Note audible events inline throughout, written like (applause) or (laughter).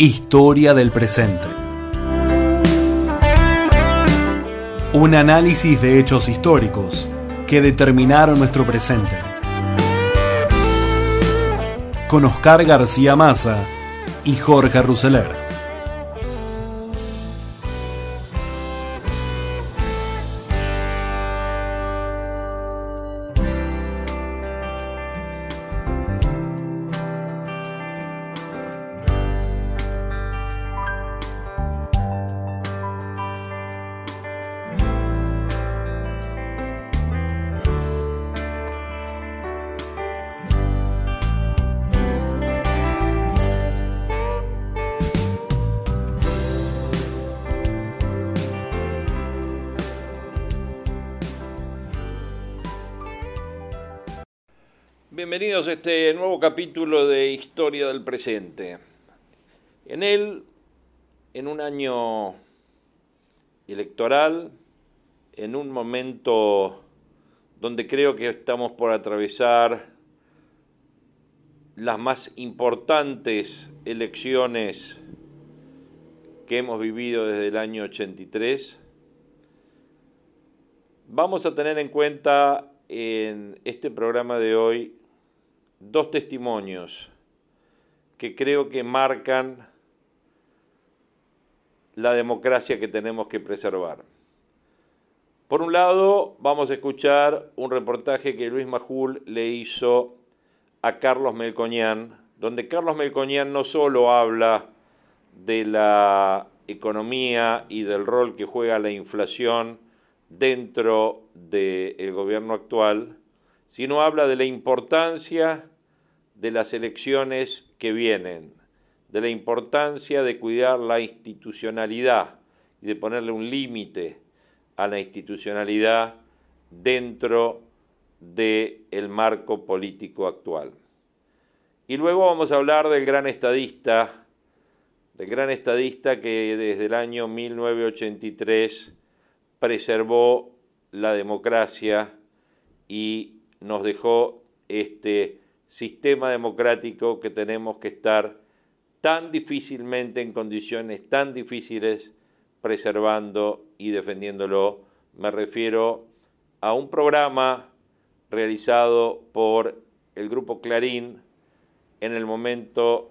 Historia del presente. Un análisis de hechos históricos que determinaron nuestro presente. Con Oscar García Maza y Jorge Ruseler. Capítulo de Historia del Presente. En él, en un año electoral, en un momento donde creo que estamos por atravesar las más importantes elecciones que hemos vivido desde el año 83, vamos a tener en cuenta en este programa de hoy dos testimonios que creo que marcan la democracia que tenemos que preservar. Por un lado, vamos a escuchar un reportaje que Luis Majul le hizo a Carlos Melcoñán, donde Carlos Melcoñán no solo habla de la economía y del rol que juega la inflación dentro del gobierno actual, sino habla de la importancia de las elecciones que vienen, de la importancia de cuidar la institucionalidad y de ponerle un límite a la institucionalidad dentro del marco político actual. Y luego vamos a hablar del gran estadista, del gran estadista que desde el año 1983 preservó la democracia y nos dejó este sistema democrático que tenemos que estar tan difícilmente en condiciones tan difíciles preservando y defendiéndolo. Me refiero a un programa realizado por el grupo Clarín en el momento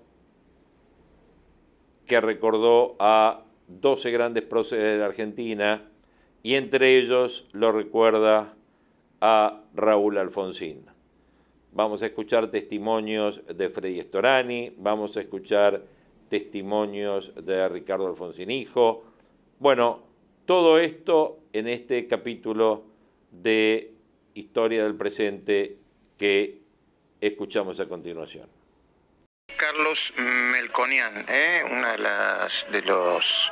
que recordó a 12 grandes próceres de la Argentina y entre ellos lo recuerda a Raúl Alfonsín. Vamos a escuchar testimonios de Freddy Storani, vamos a escuchar testimonios de Ricardo Alfonsín Hijo. Bueno, todo esto en este capítulo de Historia del Presente que escuchamos a continuación. Carlos Melconian, ¿eh? las de los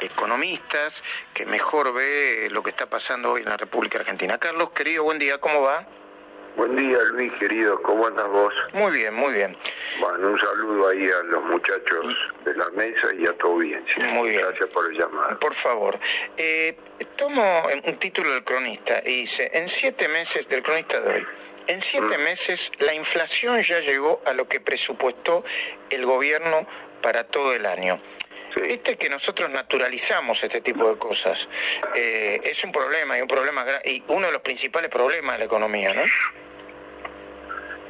economistas que mejor ve lo que está pasando hoy en la República Argentina. Carlos, querido, buen día, ¿cómo va? Buen día Luis, querido, ¿cómo andas vos? Muy bien, muy bien. Bueno, un saludo ahí a los muchachos de la mesa y a todo bien. Muy bien. Gracias por el llamado. Por favor, eh, tomo un título del cronista y dice, en siete meses, del cronista de hoy, en siete mm. meses la inflación ya llegó a lo que presupuestó el gobierno para todo el año. Viste que nosotros naturalizamos este tipo de cosas. Eh, es un problema y un problema y uno de los principales problemas de la economía, ¿no?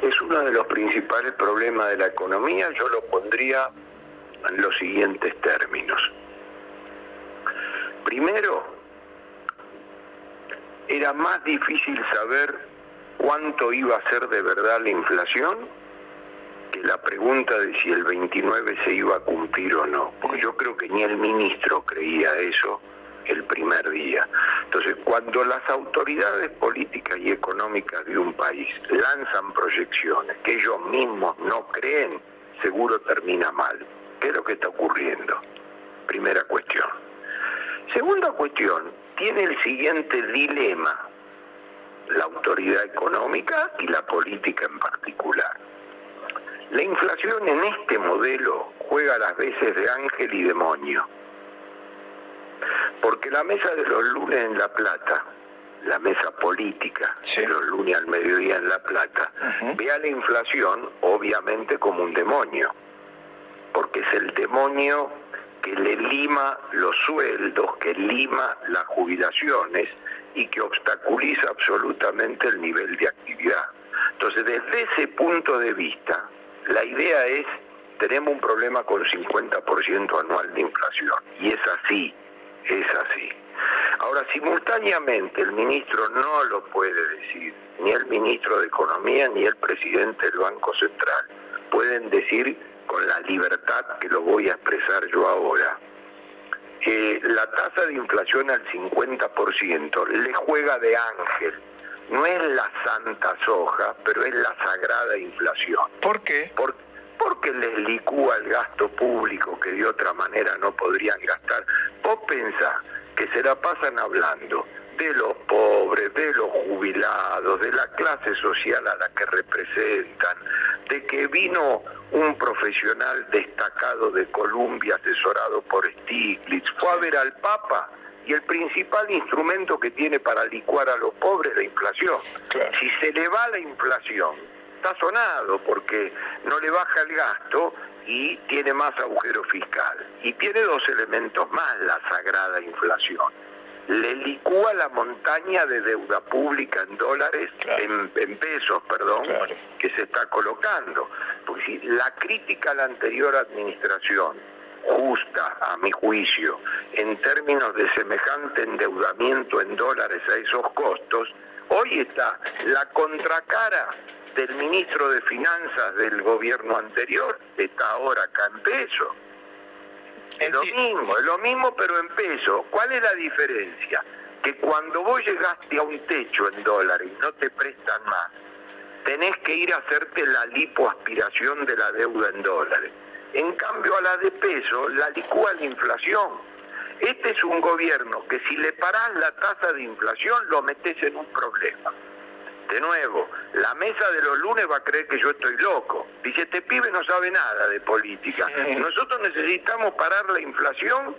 Es uno de los principales problemas de la economía. Yo lo pondría en los siguientes términos. Primero, era más difícil saber cuánto iba a ser de verdad la inflación la pregunta de si el 29 se iba a cumplir o no, porque yo creo que ni el ministro creía eso el primer día. Entonces, cuando las autoridades políticas y económicas de un país lanzan proyecciones que ellos mismos no creen, seguro termina mal. ¿Qué es lo que está ocurriendo? Primera cuestión. Segunda cuestión, tiene el siguiente dilema la autoridad económica y la política en particular. La inflación en este modelo juega las veces de ángel y demonio. Porque la mesa de los lunes en La Plata, la mesa política de los lunes al mediodía en La Plata, ve a la inflación obviamente como un demonio. porque es el demonio que le lima los sueldos, que lima las jubilaciones y que obstaculiza absolutamente el nivel de actividad. Entonces, desde ese punto de vista, la idea es, tenemos un problema con 50% anual de inflación, y es así, es así. Ahora, simultáneamente el ministro no lo puede decir, ni el ministro de Economía ni el presidente del Banco Central. Pueden decir con la libertad que lo voy a expresar yo ahora. que la tasa de inflación al 50% le juega de ángel. No es la santa soja, pero es la sagrada inflación. ¿Por qué? porque les licúa el gasto público que de otra manera no podrían gastar. Vos pensás que se la pasan hablando de los pobres, de los jubilados, de la clase social a la que representan, de que vino un profesional destacado de Colombia asesorado por Stiglitz, fue a ver al Papa y el principal instrumento que tiene para licuar a los pobres es la inflación. Si se le va la inflación, está sonado porque no le baja el gasto y tiene más agujero fiscal. Y tiene dos elementos más la sagrada inflación. Le licúa la montaña de deuda pública en dólares, en, pesos, perdón, que se está colocando. Porque si la crítica a la anterior administración, justa a mi juicio, en términos de semejante endeudamiento en dólares a esos costos, hoy está la contracara del ministro de Finanzas del gobierno anterior está ahora acá en peso. Es lo mismo, es lo mismo pero en peso. ¿Cuál es la diferencia? Que cuando vos llegaste a un techo en dólares y no te prestan más, tenés que ir a hacerte la lipoaspiración de la deuda en dólares. En cambio a la de peso la licúa la inflación. Este es un gobierno que si le parás la tasa de inflación lo metes en un problema. De nuevo, la mesa de los lunes va a creer que yo estoy loco. Dice, este pibe no sabe nada de política. Nosotros necesitamos parar la inflación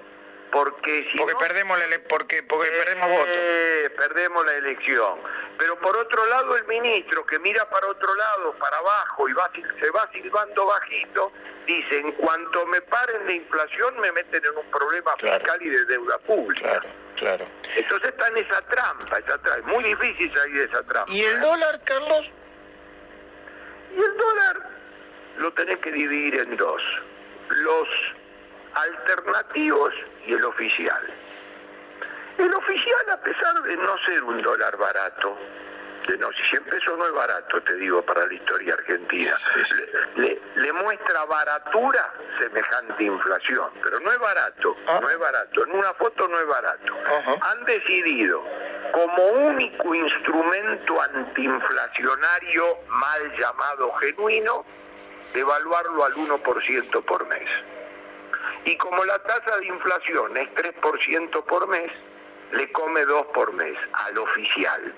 porque si porque perdemos la porque porque perdemos votos eh, perdemos la elección pero por otro lado el ministro que mira para otro lado para abajo y va se va silbando bajito dice en cuanto me paren la inflación me meten en un problema fiscal y de deuda pública Claro. Entonces está en esa trampa, esa trampa. Es muy difícil salir de esa trampa. ¿Y el dólar, Carlos? Y el dólar lo tenés que dividir en dos. Los alternativos y el oficial. El oficial, a pesar de no ser un dólar barato, de no, si 100 pesos no es barato, te digo, para la historia argentina. Le, muestra baratura semejante inflación, pero no es barato, ah. no es barato. En una foto no es barato. Han decidido como único instrumento antiinflacionario mal llamado genuino, devaluarlo al 1% por mes. Y como la tasa de inflación es 3% por mes, le come 2 por mes al oficial.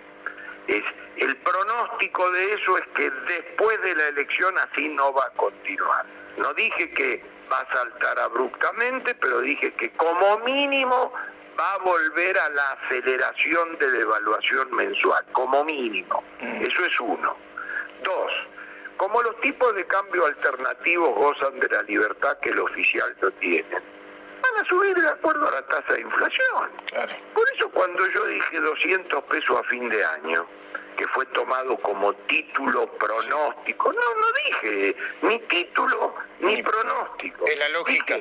Es, el pronóstico de eso es que después de la elección así no va a continuar. No dije que va a saltar abruptamente, pero dije que como mínimo va a volver a la aceleración de devaluación mensual, como mínimo. Mm. Eso es uno. Dos, como los tipos de cambio alternativos gozan de la libertad que el oficial no tiene, van a subir de acuerdo a la tasa de inflación. Por eso cuando yo dije 200 pesos a fin de año, que fue tomado como título pronóstico, no, no dije ni título ni, pronóstico. Es la lógica.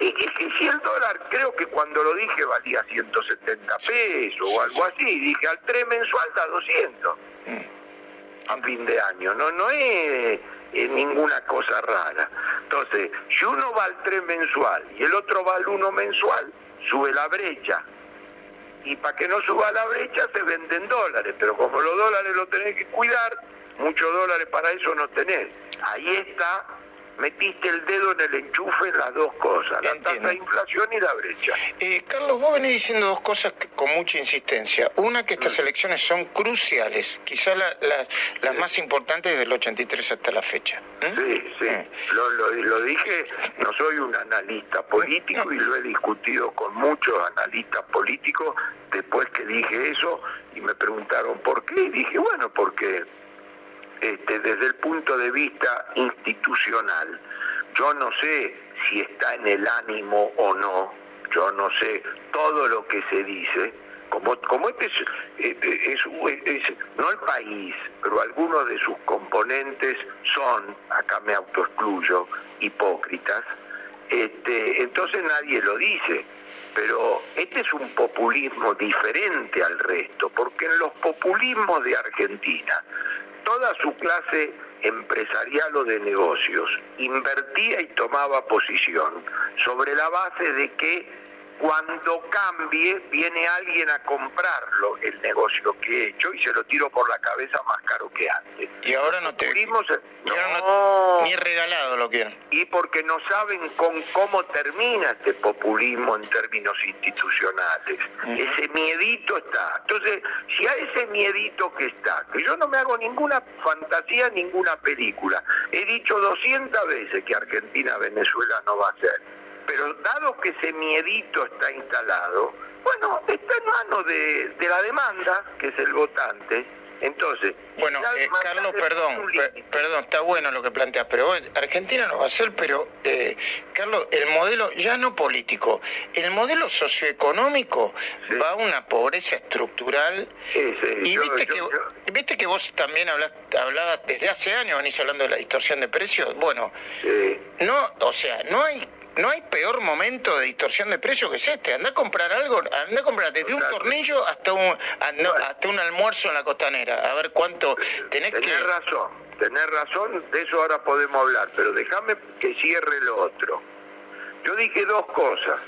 Y que, si el dólar, creo que cuando lo dije valía 170 pesos o algo así, dije al 3 mensual da 200 mm. A fin de año, no, no es ninguna cosa rara. Entonces, si uno va al 3 mensual y el otro va al 1 mensual, sube la brecha. Y para que no suba la brecha se venden dólares, pero como los dólares los tenés que cuidar, muchos dólares para eso no tenés. Ahí está metiste el dedo en el enchufe en las dos cosas, la tasa de inflación y la brecha. Eh, Carlos, vos venís diciendo dos cosas con mucha insistencia. Una, que estas mm. elecciones son cruciales, quizás las más importantes del 83 hasta la fecha. Sí, sí, mm. lo, dije, no soy un analista político y lo he discutido con muchos analistas políticos después que dije eso y me preguntaron por qué y dije, bueno, porque este, desde el punto de vista institucional. yo no sé si está en el ánimo o no, yo no sé todo lo que se dice, como, como este es, es, no el país, pero algunos de sus componentes son, acá me autoexcluyo, hipócritas, este, entonces nadie lo dice. Pero este es un populismo diferente al resto, porque en los populismos de Argentina, toda su clase empresarial o de negocios invertía y tomaba posición sobre la base de que cuando cambie viene alguien a comprarlo el negocio que he hecho y se lo tiro por la cabeza más caro que antes. Y ahora no te no, ni regalado lo quieren. Y porque no saben con cómo termina este populismo en términos institucionales. Ese miedito está. Entonces, si a ese miedito que está, que yo no me hago ninguna fantasía, ninguna película, he dicho 200 veces que Argentina-Venezuela no va a ser pero dado que ese miedito está instalado, bueno, está en manos de, la demanda, que es el votante. Entonces, bueno, eh, Carlos, perdón, perdón, está bueno lo que planteas, pero Argentina no va a ser, pero eh, Carlos, el modelo ya no político, el modelo socioeconómico va a una pobreza estructural. y viste, que, viste que vos también hablas, hablabas desde hace años, venís hablando de la distorsión de precios. Bueno, no, o sea, no hay no hay peor momento de distorsión de precio que es este. Anda a comprar algo, anda a comprar desde un tornillo hasta un hasta un almuerzo en la costanera. A ver cuánto tenés, tenés razón, tenés razón, de eso ahora podemos hablar, pero déjame que cierre lo otro. Yo dije dos cosas.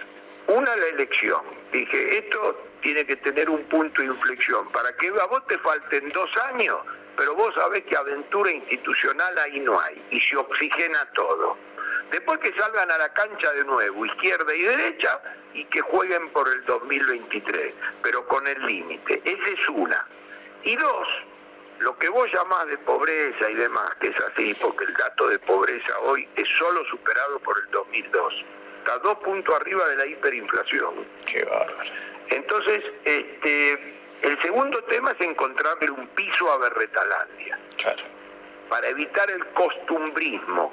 Una, la elección. Dije, esto tiene que tener un punto de inflexión. Para que a vos te falten dos años, pero vos sabés que aventura institucional ahí no hay. Y se oxigena todo. Después que salgan a la cancha de nuevo, izquierda y derecha, y que jueguen por el 2023, pero con el límite. Esa es una. Y dos, lo que vos llamás de pobreza y demás, que es así, porque el dato de pobreza hoy es solo superado por el 2002. Está dos puntos arriba de la hiperinflación. Qué bárbaro. Entonces, este, el segundo tema es encontrarle un piso a Berretalandia. Claro. Para evitar el costumbrismo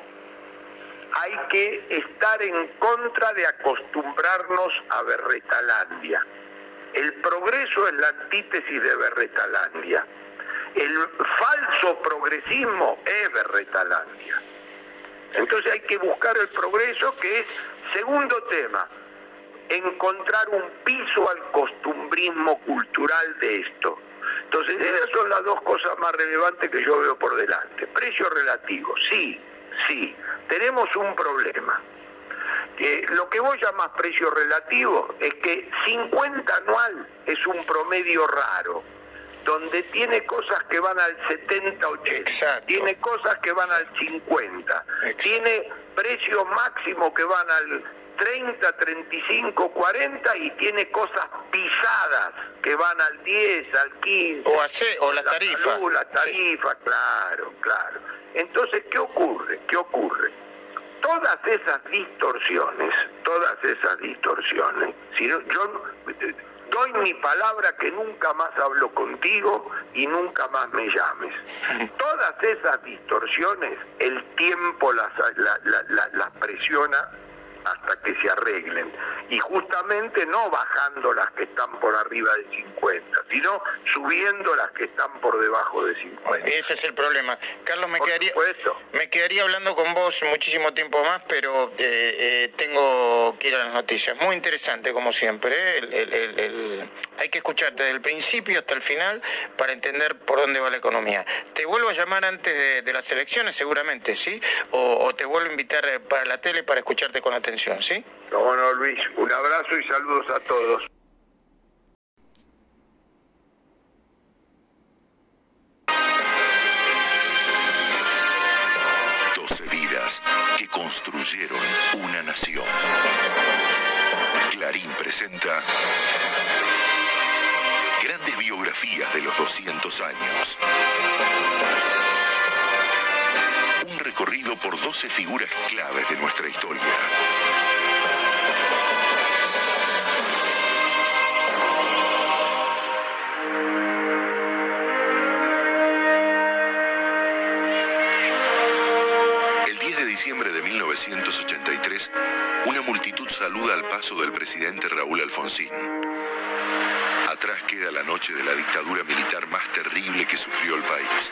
hay que estar en contra de acostumbrarnos a Berretalandia. El progreso es la antítesis de Berretalandia. El falso progresismo es Berretalandia. Entonces hay que buscar el progreso que es, segundo tema, encontrar un piso al costumbrismo cultural de esto. Entonces esas son las dos cosas más relevantes que yo veo por delante. Precio relativo, sí, sí, tenemos un problema. lo que vos llamás precio relativo es que 50 anual es un promedio raro, donde tiene cosas que van al 70-80, tiene cosas que van al 50, tiene precios máximos que van al 30, 35, 40 y tiene cosas pisadas que van al 10, al 15. O, hace, o la, tarifa. la tarifa, claro, claro. Entonces, ¿qué ocurre? ¿Qué ocurre? Todas esas distorsiones, todas esas distorsiones, si yo eh, doy mi palabra que nunca más hablo contigo y nunca más me llames. (laughs) Todas esas distorsiones el tiempo las, las presiona hasta que se arreglen. Y justamente no bajando las que están por arriba de 50, sino subiendo las que están por debajo de 50. Ese es el problema. Carlos, me, quedaría, me quedaría hablando con vos muchísimo tiempo más, pero eh, eh, tengo que ir a las noticias. Muy interesante, como siempre. ¿eh? hay que escucharte desde el principio hasta el final para entender por dónde va la economía. Te vuelvo a llamar antes de, las elecciones, seguramente, ¿sí? O, o te vuelvo a invitar para la tele para escucharte con atención ¿sí? No, no, Luis, un abrazo y saludos a todos. Doce vidas que construyeron una nación. Clarín presenta grandes biografías de los 200 años. Recorrido por 12 figuras claves de nuestra historia. de diciembre de 1983, una multitud saluda al paso del presidente Raúl Alfonsín. Atrás queda la noche de la dictadura militar más terrible que sufrió el país.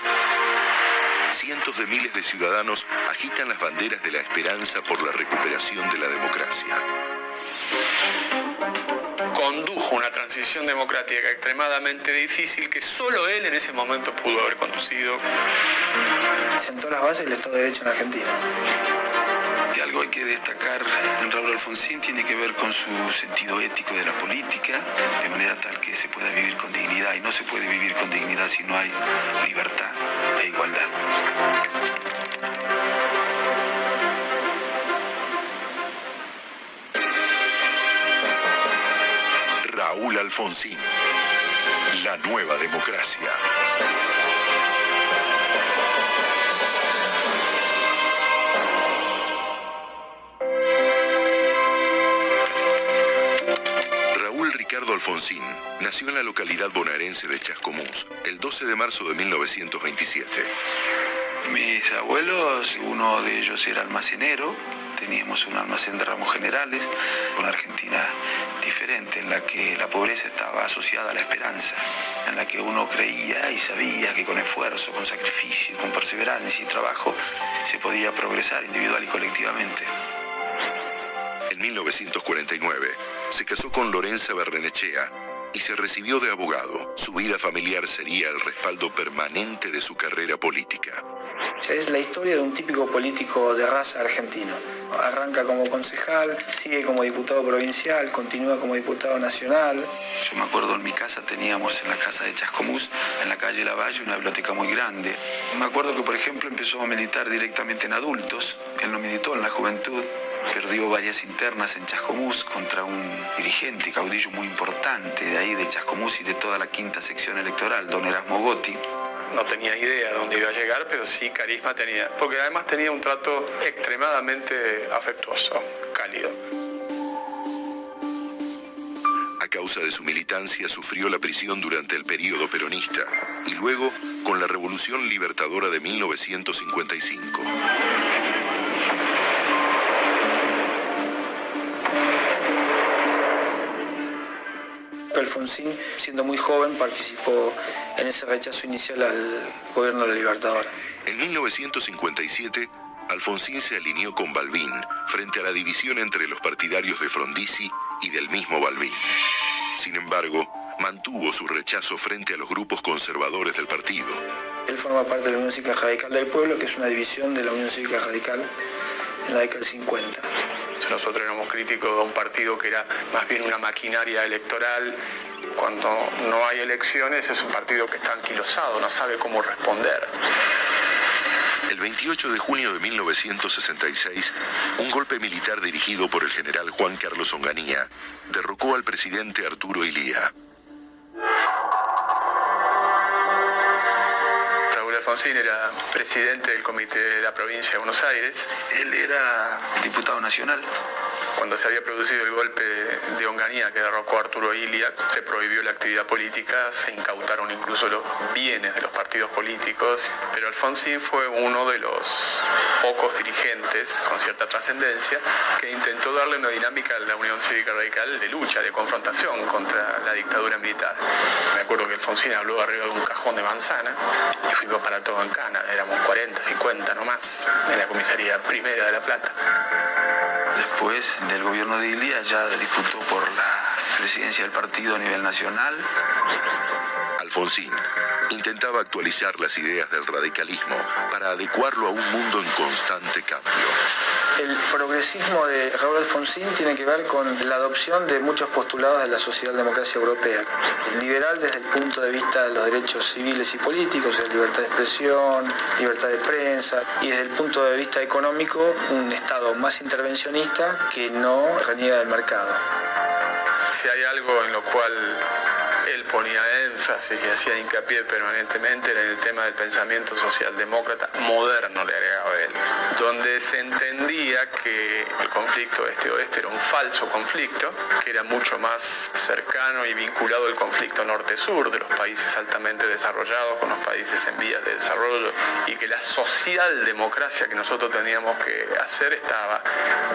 Cientos de miles de ciudadanos agitan las banderas de la esperanza por la recuperación de la democracia condujo una transición democrática extremadamente difícil que solo él en ese momento pudo haber conducido. Sentó las bases del Estado de Derecho en Argentina. Y algo hay que destacar en Raúl Alfonsín tiene que ver con su sentido ético de la política, de manera tal que se pueda vivir con dignidad. Y no se puede vivir con dignidad si no hay libertad e igualdad. Raúl Alfonsín. La nueva democracia. Alfonsín nació en la localidad bonaerense de Chascomús el 12 de marzo de 1927. Mis abuelos, uno de ellos era almacenero, teníamos un almacén de ramos generales, una Argentina diferente, en la que la pobreza estaba asociada a la esperanza, en la que uno creía y sabía que con esfuerzo, con sacrificio, con perseverancia y trabajo se podía progresar individual y colectivamente. En 1949 se casó con Lorenza Berrenechea y se recibió de abogado. Su vida familiar sería el respaldo permanente de su carrera política. Es la historia de un típico político de raza argentino. Arranca como concejal, sigue como diputado provincial, continúa como diputado nacional. Yo me acuerdo en mi casa teníamos en la casa de Chascomús, en la calle Lavalle, una biblioteca muy grande. Me acuerdo que, por ejemplo, empezó a militar directamente en adultos. Él no militó en la juventud. Perdió varias internas en Chascomús contra un dirigente y caudillo muy importante de ahí, de Chascomús y de toda la quinta sección electoral, don Erasmo Gotti no tenía idea de dónde iba a llegar, pero sí carisma tenía. Porque además tenía un trato extremadamente afectuoso, cálido. A causa de su militancia sufrió la prisión durante el período peronista y luego con la Revolución Libertadora de 1955. Alfonsín, siendo muy joven, participó en ese rechazo inicial al gobierno de la Libertadora. En 1957, Alfonsín se alineó con Balbín frente a la división entre los partidarios de Frondizi y del mismo Balbín. Sin embargo, mantuvo su rechazo frente a los grupos conservadores del partido. Él forma parte de la Unión Cívica Radical del Pueblo, que es una división de la Unión Cívica Radical en la década del 50. Nosotros éramos críticos de un partido que era más bien una maquinaria electoral. Cuando no hay elecciones es un partido que está anquilosado, no sabe cómo responder. El 28 de junio de 1966, un golpe militar dirigido por el general Juan Carlos Onganía derrocó al presidente Arturo Ilía. Era presidente del comité de la provincia de Buenos Aires. Él era diputado nacional. Cuando se había producido el golpe de Onganía que derrocó a Arturo Iliac, se prohibió la actividad política, se incautaron incluso los bienes de los partidos políticos, pero Alfonsín fue uno de los pocos dirigentes con cierta trascendencia que intentó darle una dinámica a la Unión Cívica Radical de lucha, de confrontación contra la dictadura militar. Me acuerdo que Alfonsín habló arriba de un cajón de manzana y fuimos para todo en Cana, éramos 40, 50 nomás, en la comisaría primera de La Plata. Después del gobierno de Ilia ya disputó por la presidencia del partido a nivel nacional. Alfonsín intentaba actualizar las ideas del radicalismo para adecuarlo a un mundo en constante cambio. El progresismo de Raúl Alfonsín tiene que ver con la adopción de muchos postulados de la socialdemocracia europea. El liberal desde el punto de vista de los derechos civiles y políticos, la libertad de expresión, libertad de prensa, y desde el punto de vista económico, un Estado más intervencionista que no reniega del mercado. Si hay algo en lo cual él ponía y hacía hincapié permanentemente en el tema del pensamiento socialdemócrata moderno, le agregaba él, donde se entendía que el conflicto este-oeste era un falso conflicto, que era mucho más cercano y vinculado al conflicto norte-sur de los países altamente desarrollados con los países en vías de desarrollo y que la socialdemocracia que nosotros teníamos que hacer estaba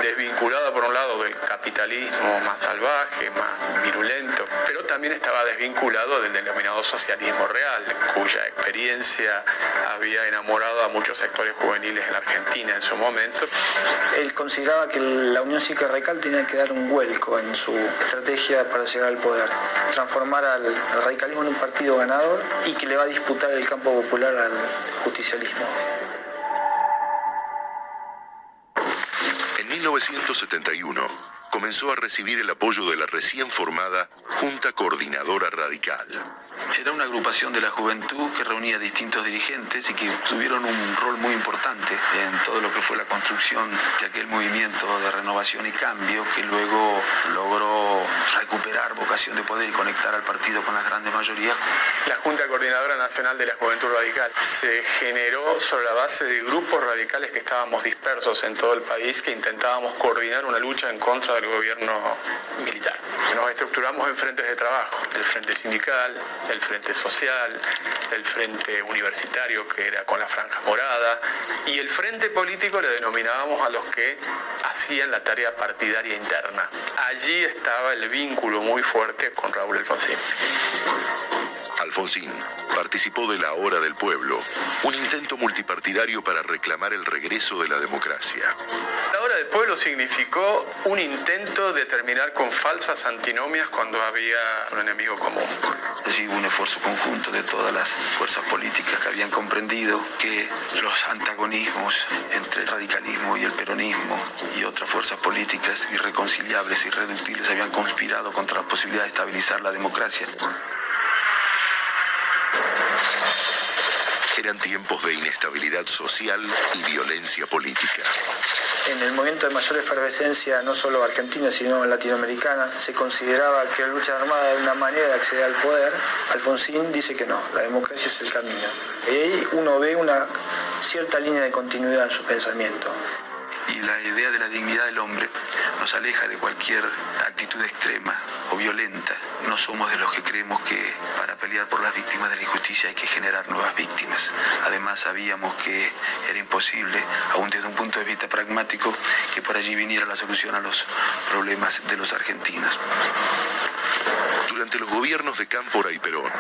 desvinculada por un lado del capitalismo más salvaje, más virulento, pero también estaba desvinculado del denominado socialismo real, cuya experiencia había enamorado a muchos sectores juveniles en la Argentina en su momento. Él consideraba que la Unión Cívica Radical tenía que dar un vuelco en su estrategia para llegar al poder, transformar al radicalismo en un partido ganador y que le va a disputar el campo popular al justicialismo. En 1971 comenzó a recibir el apoyo de la recién formada Junta Coordinadora Radical. Era una agrupación de la juventud que reunía distintos dirigentes y que tuvieron un rol muy importante en todo lo que fue la construcción de aquel movimiento de renovación y cambio que luego logró recuperar vocación de poder y conectar al partido con las grandes mayorías. La Junta Coordinadora Nacional de la Juventud Radical se generó sobre la base de grupos radicales que estábamos dispersos en todo el país que intentábamos coordinar una lucha en contra del gobierno militar. Nos estructuramos en frentes de trabajo, el frente sindical, el frente social, el frente universitario que era con la franja morada y el frente político le denominábamos a los que hacían la tarea partidaria interna. Allí estaba el vínculo muy fuerte con Raúl Alfonsín. Alfonsín participó de la Hora del Pueblo, un intento multipartidario para reclamar el regreso de la democracia. La Hora del Pueblo significó un intento de terminar con falsas antinomias cuando había un enemigo común. Allí hubo un esfuerzo conjunto de todas las fuerzas políticas que habían comprendido que los antagonismos entre el radicalismo y el peronismo y otras fuerzas políticas irreconciliables, irreductibles, habían conspirado contra la posibilidad de estabilizar la democracia. Eran tiempos de inestabilidad social y violencia política. En el momento de mayor efervescencia, no solo argentina, sino latinoamericana, se consideraba que la lucha armada era una manera de acceder al poder. Alfonsín dice que no, la democracia es el camino. Y ahí uno ve una cierta línea de continuidad en su pensamiento y la idea de la dignidad del hombre nos aleja de cualquier actitud extrema o violenta. No somos de los que creemos que para pelear por las víctimas de la injusticia hay que generar nuevas víctimas. Además sabíamos que era imposible, aún desde un punto de vista pragmático, que por allí viniera la solución a los problemas de los argentinos. Durante los gobiernos de Cámpora y Perón,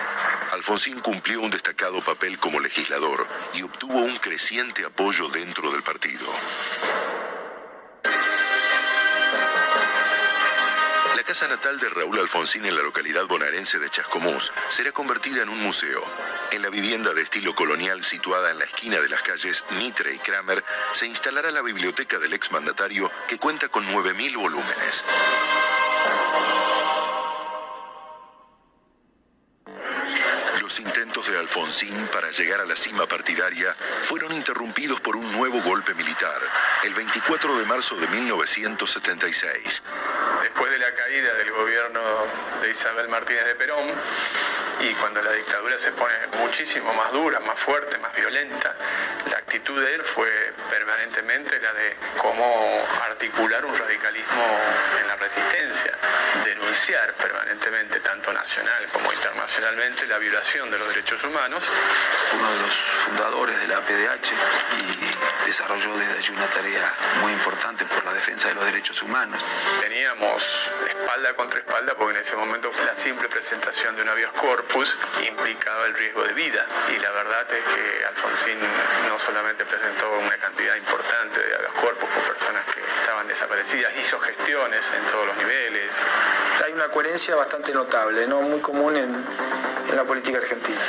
Alfonsín cumplió un destacado papel como legislador y obtuvo un creciente apoyo dentro del partido. Casa natal de Raúl Alfonsín en la localidad bonaerense de Chascomús será convertida en un museo. En la vivienda de estilo colonial situada en la esquina de las calles Mitre y Kramer se instalará la biblioteca del exmandatario que cuenta con 9.000 volúmenes. Los intentos de Alfonsín para llegar a la cima partidaria fueron interrumpidos por un nuevo golpe militar, el 24 de marzo de 1976. Después de la caída del gobierno de Isabel Martínez de Perón, y cuando la dictadura se pone muchísimo más dura, más fuerte, más violenta, actitud de él fue permanentemente la de cómo articular un radicalismo en la resistencia, denunciar permanentemente, tanto nacional como internacionalmente, la violación de los derechos humanos. Uno de los fundadores de la PDH y desarrolló desde allí una tarea muy importante por la defensa de los derechos humanos. Teníamos espalda contra espalda porque en ese momento la simple presentación de un habeas corpus implicaba el riesgo de vida y la verdad es que Alfonsín no solamente presentó una cantidad importante de habeas corpus por personas que estaban desaparecidas, hizo gestiones en todos los niveles. Hay una coherencia bastante notable, ¿no? muy común en, en la política argentina.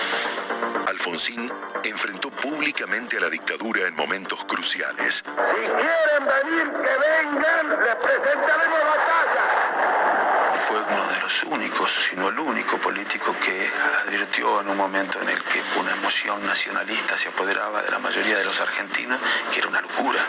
Alfonsín enfrentó públicamente a la dictadura en momentos cruciales. Si quieren venir, que vengan, les presentaremos batalla. Fue uno de los únicos, si no el único político que advirtió en un momento en el que una emoción nacionalista se apoderaba de la mayoría de los argentinos que era una locura.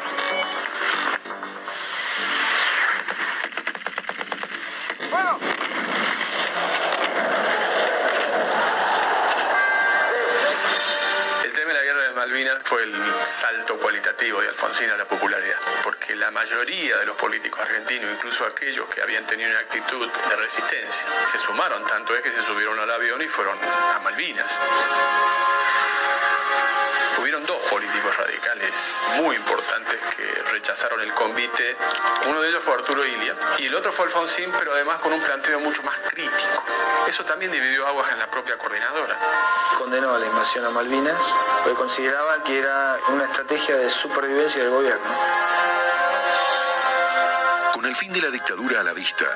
Fue el salto cualitativo de Alfonsín a la popularidad, porque la mayoría de los políticos argentinos, incluso aquellos que habían tenido una actitud de resistencia, se sumaron, tanto es que se subieron al avión y fueron a Malvinas. Hubieron dos políticos radicales muy importantes que rechazaron el convite. Uno de ellos fue Arturo Ilia y el otro fue Alfonsín, pero además con un planteo mucho más crítico. Eso también dividió aguas en la propia coordinadora. Condenó a la invasión a Malvinas porque consideraba que era una estrategia de supervivencia del gobierno. Con el fin de la dictadura a la vista,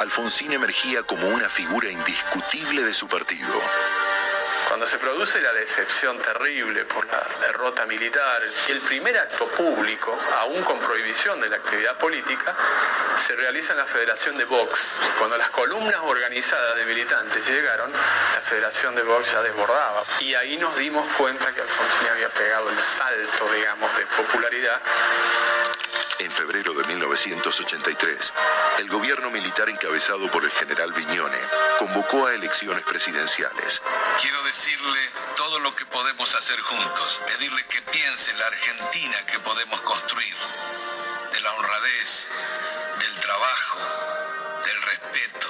Alfonsín emergía como una figura indiscutible de su partido. Cuando se produce la decepción terrible por la derrota militar y el primer acto público, aún con prohibición de la actividad política, se realiza en la Federación de Vox. Cuando las columnas organizadas de militantes llegaron, la Federación de Vox ya desbordaba. Y ahí nos dimos cuenta que Alfonsín había pegado el salto, digamos, de popularidad En febrero de 1983, el gobierno militar encabezado por el general Viñone convocó a elecciones presidenciales. Quiero decirle todo lo que podemos hacer juntos, pedirle que piense en la Argentina que podemos construir, de la honradez, del trabajo, del respeto,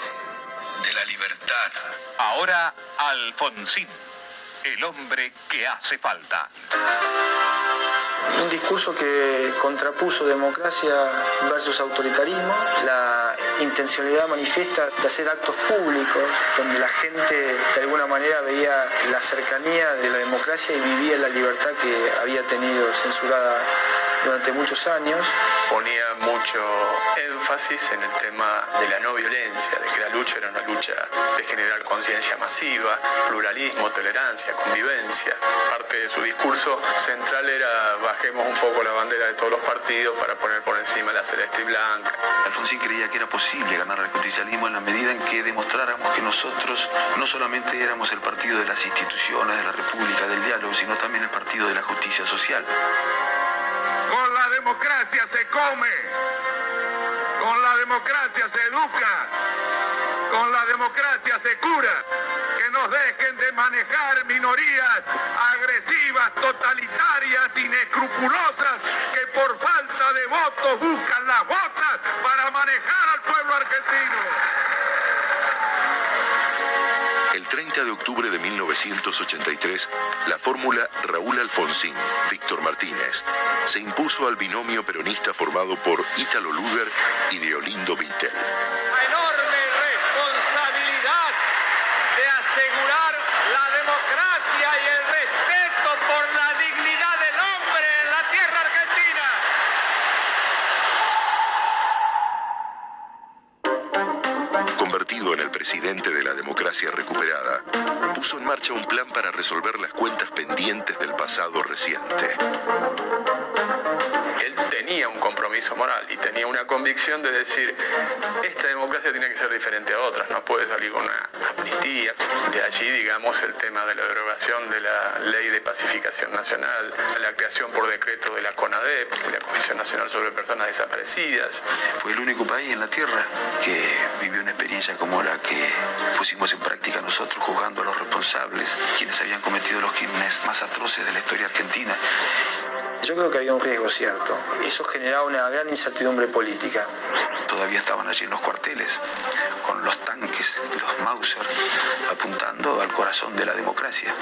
de la libertad. Ahora Alfonsín, el hombre que hace falta. Un discurso que contrapuso democracia versus autoritarismo, la intencionalidad manifiesta de hacer actos públicos donde la gente de alguna manera veía la cercanía de la democracia y vivía la libertad que había tenido censurada durante muchos años. Ponía mucho énfasis en el tema de la no violencia, de que la lucha era una lucha de generar conciencia masiva, pluralismo, tolerancia, convivencia. Parte de su discurso central era bajemos un poco la bandera de todos los partidos para poner por encima la celeste y blanca. Alfonsín creía que era posible ganar al justicialismo en la medida en que demostráramos que nosotros no solamente éramos el partido de las instituciones, de la república, del diálogo, sino también el partido de la justicia social. Democracia se come, con la democracia se educa, con la democracia se cura. Que nos dejen de manejar minorías agresivas, totalitarias, inescrupulosas, que por falta de votos buscan las botas para manejar al pueblo argentino. El 30 de octubre de 1983, la fórmula Raúl Alfonsín, Víctor Martínez, se impuso al binomio peronista formado por Ítalo Luder y Deolindo Vittel. Presidente de la democracia recuperada, puso en marcha un plan para resolver las cuentas pendientes del pasado reciente. Tenía un compromiso moral y tenía una convicción de decir, esta democracia tiene que ser diferente a otras, no puede salir con una amnistía. De allí, digamos, el tema de la derogación de la ley de pacificación nacional, la creación por decreto de la CONADEP, de la Comisión Nacional sobre Personas Desaparecidas. Fue el único país en la Tierra que vivió una experiencia como la que pusimos en práctica nosotros, juzgando a los responsables, quienes habían cometido los crímenes más atroces de la historia argentina. Yo creo que había un riesgo cierto. Eso generaba una gran incertidumbre política. Todavía estaban allí en los cuarteles, con los tanques, los Mauser, apuntando al corazón de la democracia.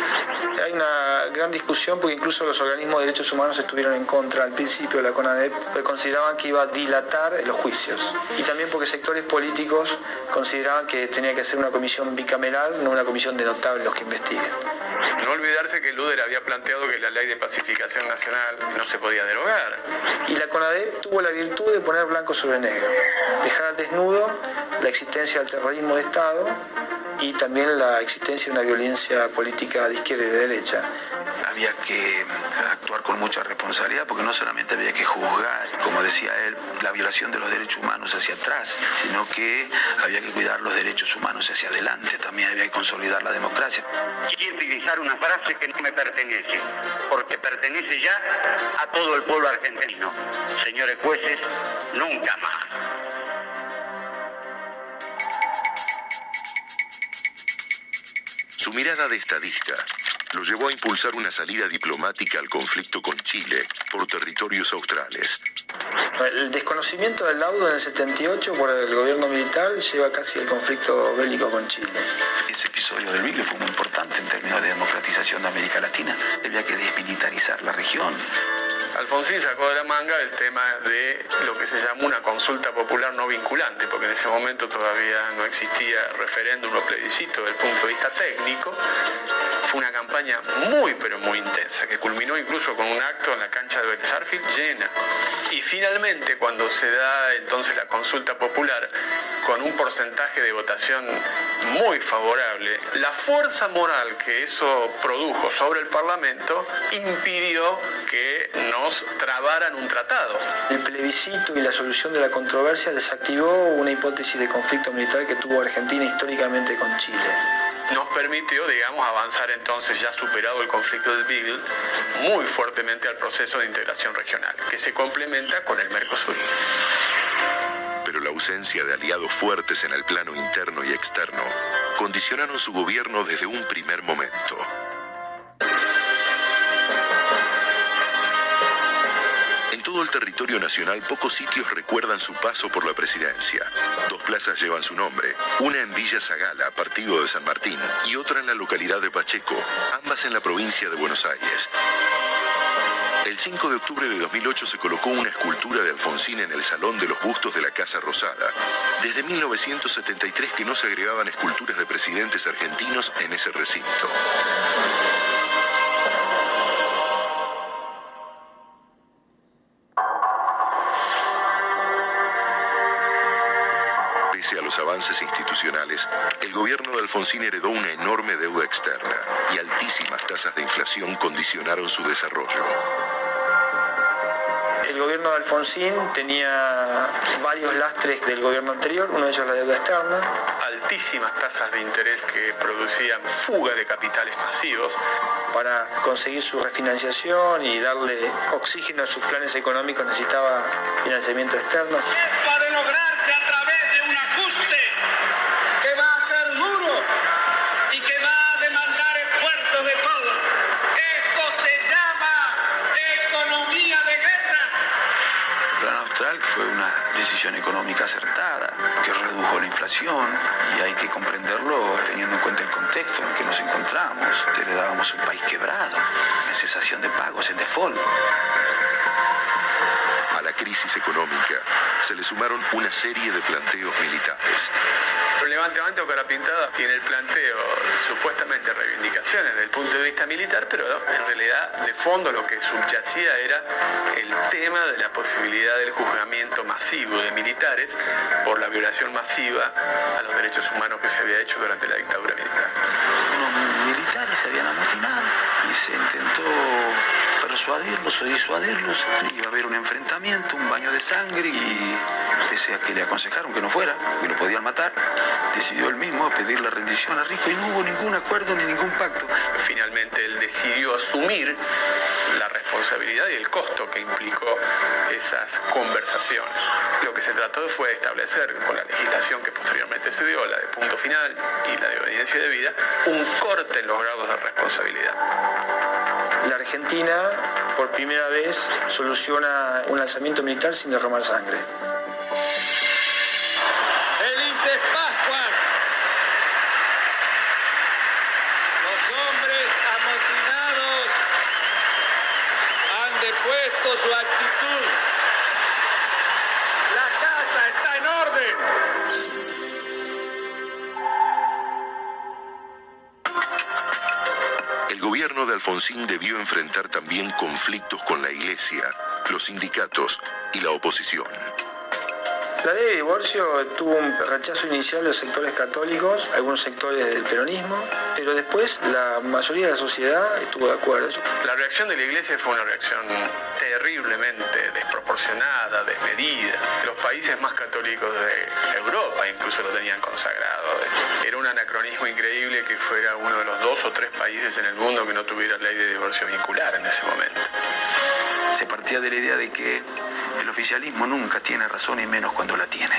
Hay una gran discusión porque incluso los organismos de derechos humanos estuvieron en contra al principio de la CONADEP, porque consideraban que iba a dilatar los juicios. Y también porque sectores políticos consideraban que tenía que ser una comisión bicameral, no una comisión de notables los que investiguen. No olvidarse que Luder había planteado que la ley de pacificación nacional no se podía derogar. Y la CONADEP tuvo la virtud de poner blanco sobre negro, dejar al desnudo la existencia del terrorismo de Estado y también la existencia de una violencia política de izquierda y de derecha. Había que actuar con mucha responsabilidad porque no solamente había que juzgar, como decía él, la violación de los derechos humanos hacia atrás, sino que había que cuidar los derechos humanos hacia adelante, también había que consolidar la democracia. Quiero utilizar una frase que no me pertenece, porque pertenece ya a todo el pueblo argentino. Señores jueces, nunca más. Su mirada de estadista lo llevó a impulsar una salida diplomática al conflicto con Chile por territorios australes. El desconocimiento del laudo en el 78 por el gobierno militar lleva casi al conflicto bélico con Chile. Ese episodio del Beagle fue muy importante en términos de democratización de América Latina. Había que desmilitarizar la región. Alfonsín sacó de la manga el tema de lo que se llamó una consulta popular no vinculante, porque en ese momento todavía no existía referéndum o plebiscito desde el punto de vista técnico. Fue una campaña muy, pero muy intensa, que culminó incluso con un acto en la cancha de Bexarfield llena. Y finalmente, cuando se da entonces la consulta popular, con un porcentaje de votación muy favorable, la fuerza moral que eso produjo sobre el Parlamento impidió que nos trabaran un tratado. El plebiscito y la solución de la controversia desactivó una hipótesis de conflicto militar que tuvo Argentina históricamente con Chile. Nos permitió, digamos, avanzar entonces, ya superado el conflicto del Beagle, muy fuertemente al proceso de integración regional, que se complementa con el Mercosur pero la ausencia de aliados fuertes en el plano interno y externo condicionaron su gobierno desde un primer momento. El territorio nacional, pocos sitios recuerdan su paso por la presidencia. Dos plazas llevan su nombre, una en Villa Zagala, partido de San Martín, y otra en la localidad de Pacheco, ambas en la provincia de Buenos Aires. El 5 de octubre de 2008 se colocó una escultura de Alfonsín en el Salón de los Bustos de la Casa Rosada. Desde 1973 que no se agregaban esculturas de presidentes argentinos en ese recinto. Avances institucionales, el gobierno de Alfonsín heredó una enorme deuda externa y altísimas tasas de inflación condicionaron su desarrollo. El gobierno de Alfonsín tenía varios lastres del gobierno anterior, uno de ellos la deuda externa. Altísimas tasas de interés que producían fuga de capitales masivos. Para conseguir su refinanciación y darle oxígeno a sus planes económicos necesitaba financiamiento externo. Para lograrse a través de un ajuste que va a ser duro y que va a demandar esfuerzos de todos. Esto se llama economía de guerra. Fue una decisión económica acertada que redujo la inflación y hay que comprenderlo teniendo en cuenta el contexto en el que nos encontramos. Heredábamos un país quebrado, en cesación de pagos, en default. Crisis económica se le sumaron una serie de planteos militares. El levantamiento cara pintada tiene el planteo supuestamente reivindicaciones desde el punto de vista militar, pero en realidad de fondo lo que subyacía era el tema de la posibilidad del juzgamiento masivo de militares por la violación masiva a los derechos humanos que se había hecho durante la dictadura militar. Unos militares se habían amotinado y se intentó persuadirlos o disuadirlos. Iba a haber un enfrentamiento, un baño de sangre y pese a que le aconsejaron que no fuera, que lo podían matar, decidió él mismo pedir la rendición a Rico y no hubo ningún acuerdo ni ningún pacto. Finalmente él decidió asumir la responsabilidad y el costo que implicó esas conversaciones. Lo que se trató fue de establecer con la legislación que posteriormente se dio, la de punto final y la de obediencia debida, un corte en los grados de responsabilidad. La Argentina, por primera vez, soluciona un lanzamiento militar sin derramar sangre. ¡Felices Pascuas! Los hombres amotinados han depuesto su actitud. De Alfonsín debió enfrentar también conflictos con la iglesia, los sindicatos y la oposición. La ley de divorcio tuvo un rechazo inicial de los sectores católicos, algunos sectores del peronismo, pero después la mayoría de la sociedad estuvo de acuerdo. La reacción de la iglesia fue una reacción desproporcionada, desmedida. Los países más católicos de Europa incluso lo tenían consagrado. Era un anacronismo increíble que fuera uno de los dos o tres países en el mundo que no tuviera ley de divorcio vincular en ese momento. Se partía de la idea de que el oficialismo nunca tiene razón y menos cuando la tiene,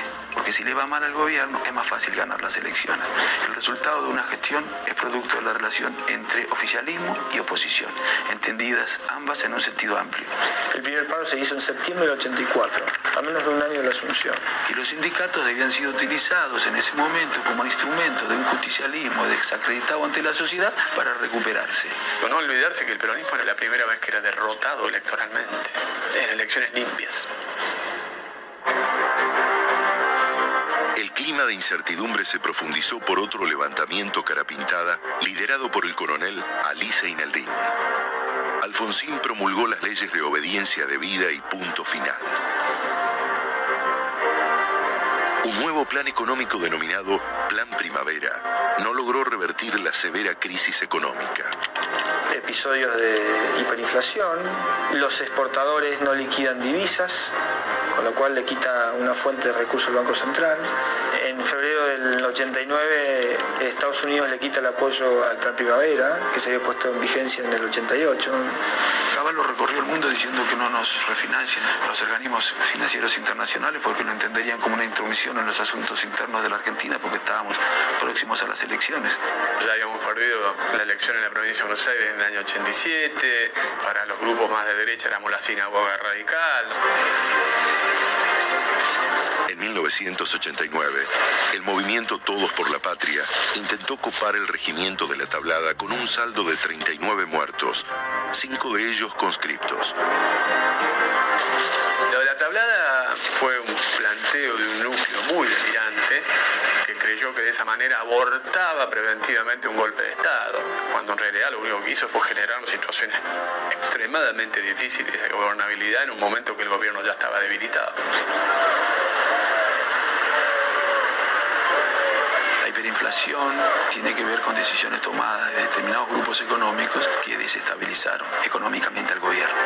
porque porque si le va mal al gobierno es más fácil ganar las elecciones. El resultado de una gestión es producto de la relación entre oficialismo y oposición, entendidas ambas en un sentido amplio. El primer paro se hizo en septiembre del 84, a menos de un año de la asunción. Y los sindicatos habían sido utilizados en ese momento como instrumento de un justicialismo desacreditado ante la sociedad para recuperarse. No olvidarse que el peronismo era la primera vez que era derrotado electoralmente, en elecciones limpias. Clima de incertidumbre se profundizó por otro levantamiento carapintada liderado por el coronel Alice Inaldín. Alfonsín promulgó las leyes de obediencia debida y punto final. Un nuevo plan económico denominado Plan Primavera no logró revertir la severa crisis económica. Episodios de hiperinflación, los exportadores no liquidan divisas, con lo cual le quita una fuente de recursos al Banco Central. En febrero del 89 Estados Unidos le quita el apoyo al Plan Primavera, que se había puesto en vigencia en el 88. Caballo recorrió el mundo diciendo que no nos refinancien los organismos financieros internacionales porque lo entenderían como una intromisión en los asuntos internos de la Argentina porque estábamos próximos a las elecciones. Ya habíamos perdido la elección en la provincia de Buenos Aires en el año 87, para los grupos más de derecha éramos la sinagoga radical. En 1989, el movimiento Todos por la Patria intentó copar el regimiento de la tablada con un saldo de 39 muertos, cinco de ellos conscriptos. Lo de la tablada fue un planteo de un núcleo muy delirante que creyó que de esa manera abortaba preventivamente un golpe de Estado, cuando en realidad lo único que hizo fue generar situaciones extremadamente difíciles de gobernabilidad en un momento que el gobierno ya estaba debilitado. La hiperinflación tiene que ver con decisiones tomadas de determinados grupos económicos que desestabilizaron económicamente al gobierno.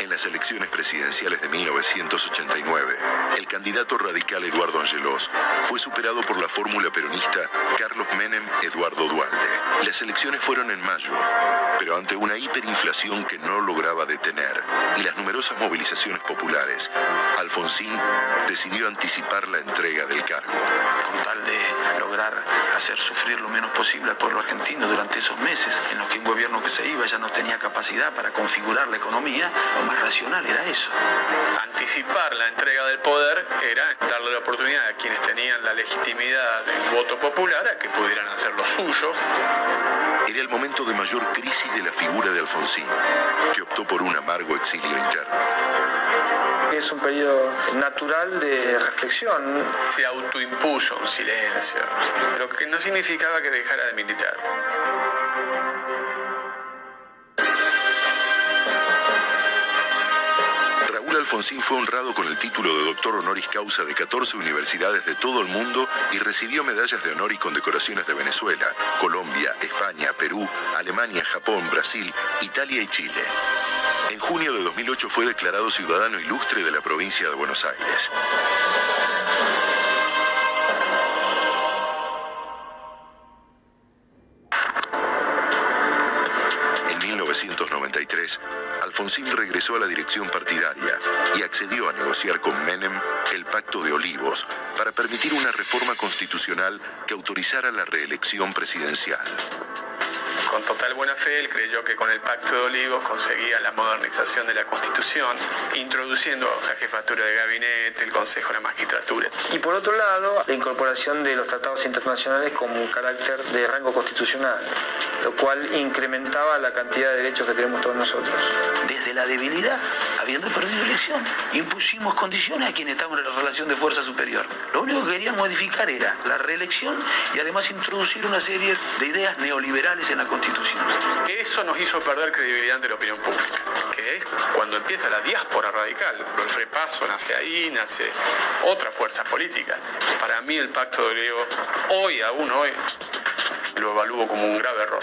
En las elecciones presidenciales de 1989, el candidato radical Eduardo Angelos fue superado por la fórmula peronista Carlos Menem Eduardo Dualde. Las elecciones fueron en mayo, pero ante una hiperinflación que no lograba detener y las numerosas movilizaciones populares, Alfonsín decidió anticipar la entrega del cargo. Con tal de lograr hacer sufrir lo menos posible al pueblo argentino durante esos meses en los que un gobierno que se iba ya no tenía capacidad para configurar la economía, lo más racional era eso. Anticipar la entrega del poder era darle la oportunidad a quienes tenían la legitimidad del voto popular a que pudieran hacer lo suyo. Era el momento de mayor crisis de la figura de Alfonsín, que optó por un amargo exilio interno. Es un periodo natural de reflexión. Se autoimpuso un silencio, lo que no significaba que dejara de militar. Alfonsín fue honrado con el título de doctor honoris causa de 14 universidades de todo el mundo y recibió medallas de honor y condecoraciones de Venezuela, Colombia, España, Perú, Alemania, Japón, Brasil, Italia y Chile. En junio de 2008 fue declarado ciudadano ilustre de la provincia de Buenos Aires. A la dirección partidaria y accedió a negociar con Menem el Pacto de Olivos para permitir una reforma constitucional que autorizara la reelección presidencial. Con total buena fe, él creyó que con el Pacto de Olivos conseguía la modernización de la Constitución, introduciendo la jefatura de gabinete, el Consejo de la Magistratura. Y por otro lado, la incorporación de los tratados internacionales como un carácter de rango constitucional, lo cual incrementaba la cantidad de derechos que tenemos todos nosotros. Desde la debilidad, habiendo perdido elección, impusimos condiciones a quienes estaban en la relación de fuerza superior. Lo único que querían modificar era la reelección y además introducir una serie de ideas neoliberales en la Constitución. Eso nos hizo perder credibilidad ante la opinión pública, que es cuando empieza la diáspora radical. El frepaso nace ahí, nace otra fuerza política. Para mí el pacto de Olivos, hoy, aún hoy, lo evalúo como un grave error.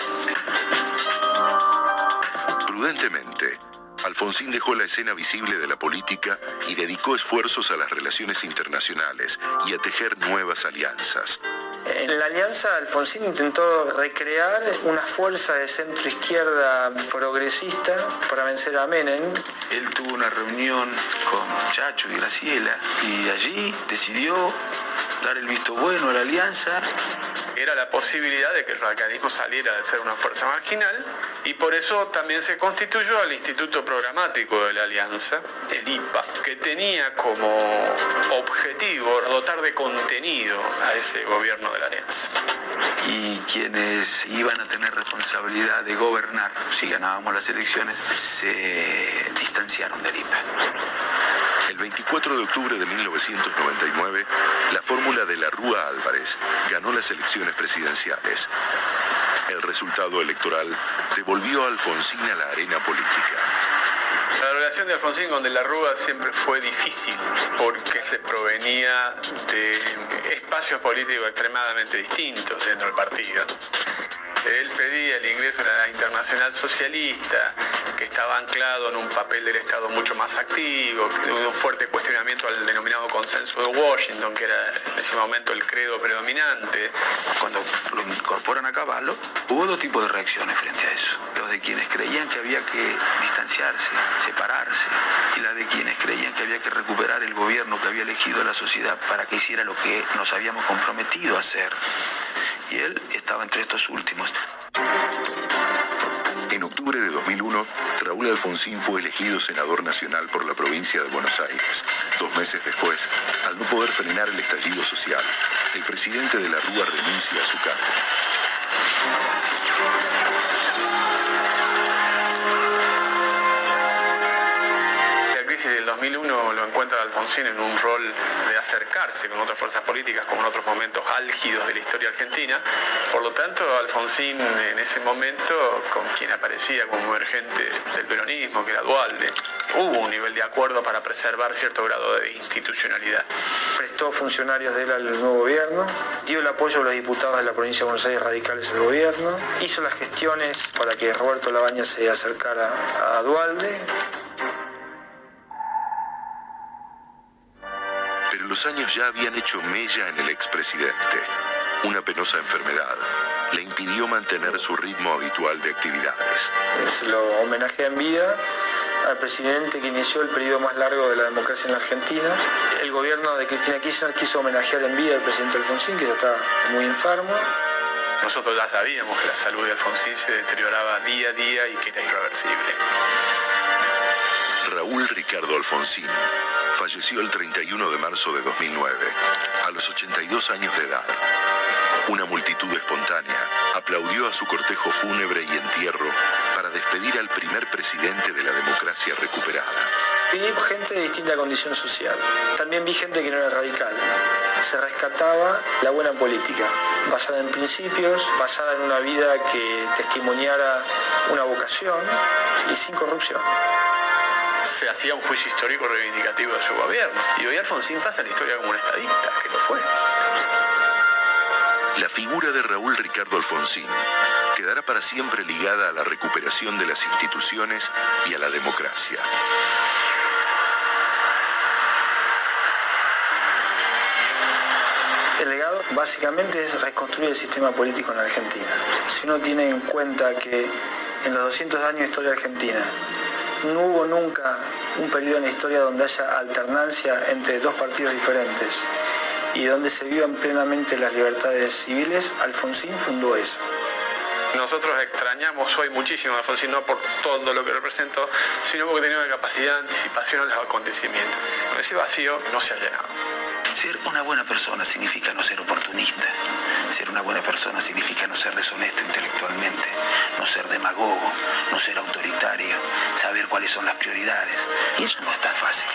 Prudentemente, Alfonsín dejó la escena visible de la política y dedicó esfuerzos a las relaciones internacionales y a tejer nuevas alianzas. En la alianza, Alfonsín intentó recrear una fuerza de centro izquierda progresista para vencer a Menem. Él tuvo una reunión con Chacho y Graciela y allí decidió dar el visto bueno a la alianza era la posibilidad de que el radicalismo saliera de ser una fuerza marginal y por eso también se constituyó el Instituto Programático de la Alianza, el IPA, que tenía como objetivo dotar de contenido a ese gobierno de la Alianza. Y quienes iban a tener responsabilidad de gobernar si ganábamos las elecciones se distanciaron del IPA. El 24 de octubre de 1999, la fórmula de la Rúa Álvarez ganó las elecciones presidenciales. El resultado electoral devolvió a Alfonsín a la arena política. La relación de Alfonsín con De la Rúa siempre fue difícil porque se provenía de espacios políticos extremadamente distintos dentro del partido. Él pedía el ingreso a la Internacional Socialista, que estaba anclado en un papel del Estado mucho más activo, que un fuerte cuestionamiento al denominado consenso de Washington, que era en ese momento el credo predominante. Cuando lo incorporan a Caballo, hubo dos tipos de reacciones frente a eso. De quienes creían que había que distanciarse, separarse, y la de quienes creían que había que recuperar el gobierno que había elegido la sociedad para que hiciera lo que nos habíamos comprometido a hacer y él estaba entre estos últimos. En octubre de 2001, Raúl Alfonsín fue elegido senador nacional por la provincia de Buenos Aires. Dos meses después, al no poder frenar el estallido social, el presidente de la Rúa renuncia a su cargo. 2001 lo encuentra Alfonsín en un rol de acercarse con otras fuerzas políticas como en otros momentos álgidos de la historia argentina. Por lo tanto, Alfonsín en ese momento, con quien aparecía como emergente del peronismo, que era Dualde, hubo un nivel de acuerdo para preservar cierto grado de institucionalidad. Prestó funcionarios de él al nuevo gobierno, dio el apoyo a los diputados de la provincia de Buenos Aires radicales al gobierno, hizo las gestiones para que Roberto Labaña se acercara a Dualde los años ya habían hecho mella en el expresidente. Una penosa enfermedad le impidió mantener su ritmo habitual de actividades. Se lo homenajea en vida al presidente que inició el periodo más largo de la democracia en la Argentina. El gobierno de Cristina Kirchner quiso homenajear en vida al presidente Alfonsín, que ya está muy enfermo. Nosotros ya sabíamos que la salud de Alfonsín se deterioraba día a día y que era irreversible. Raúl Ricardo Alfonsín falleció el 31 de marzo de 2009, a los 82 años de edad. Una multitud espontánea aplaudió a su cortejo fúnebre y entierro para despedir al primer presidente de la democracia recuperada. Vi gente de distinta condición social. También vi gente que no era radical. Se rescataba la buena política, basada en principios, basada en una vida que testimoniara una vocación y sin corrupción se hacía un juicio histórico reivindicativo de su gobierno. Y hoy Alfonsín pasa la historia como un estadista, que lo fue. La figura de Raúl Ricardo Alfonsín quedará para siempre ligada a la recuperación de las instituciones y a la democracia. El legado básicamente es reconstruir el sistema político en Argentina. Si uno tiene en cuenta que en los 200 años de historia argentina no hubo nunca un periodo en la historia donde haya alternancia entre dos partidos diferentes y donde se vivan plenamente las libertades civiles, Alfonsín fundó eso. Nosotros extrañamos hoy muchísimo a Alfonsín, no por todo lo que representó, sino porque tenía una capacidad de anticipación a los acontecimientos. Ese vacío no se ha llenado. Ser una buena persona significa no ser oportunista. Ser una buena persona significa no ser deshonesto intelectualmente, no ser demagogo, no ser autoritario, saber cuáles son las prioridades. Y eso no es tan fácil.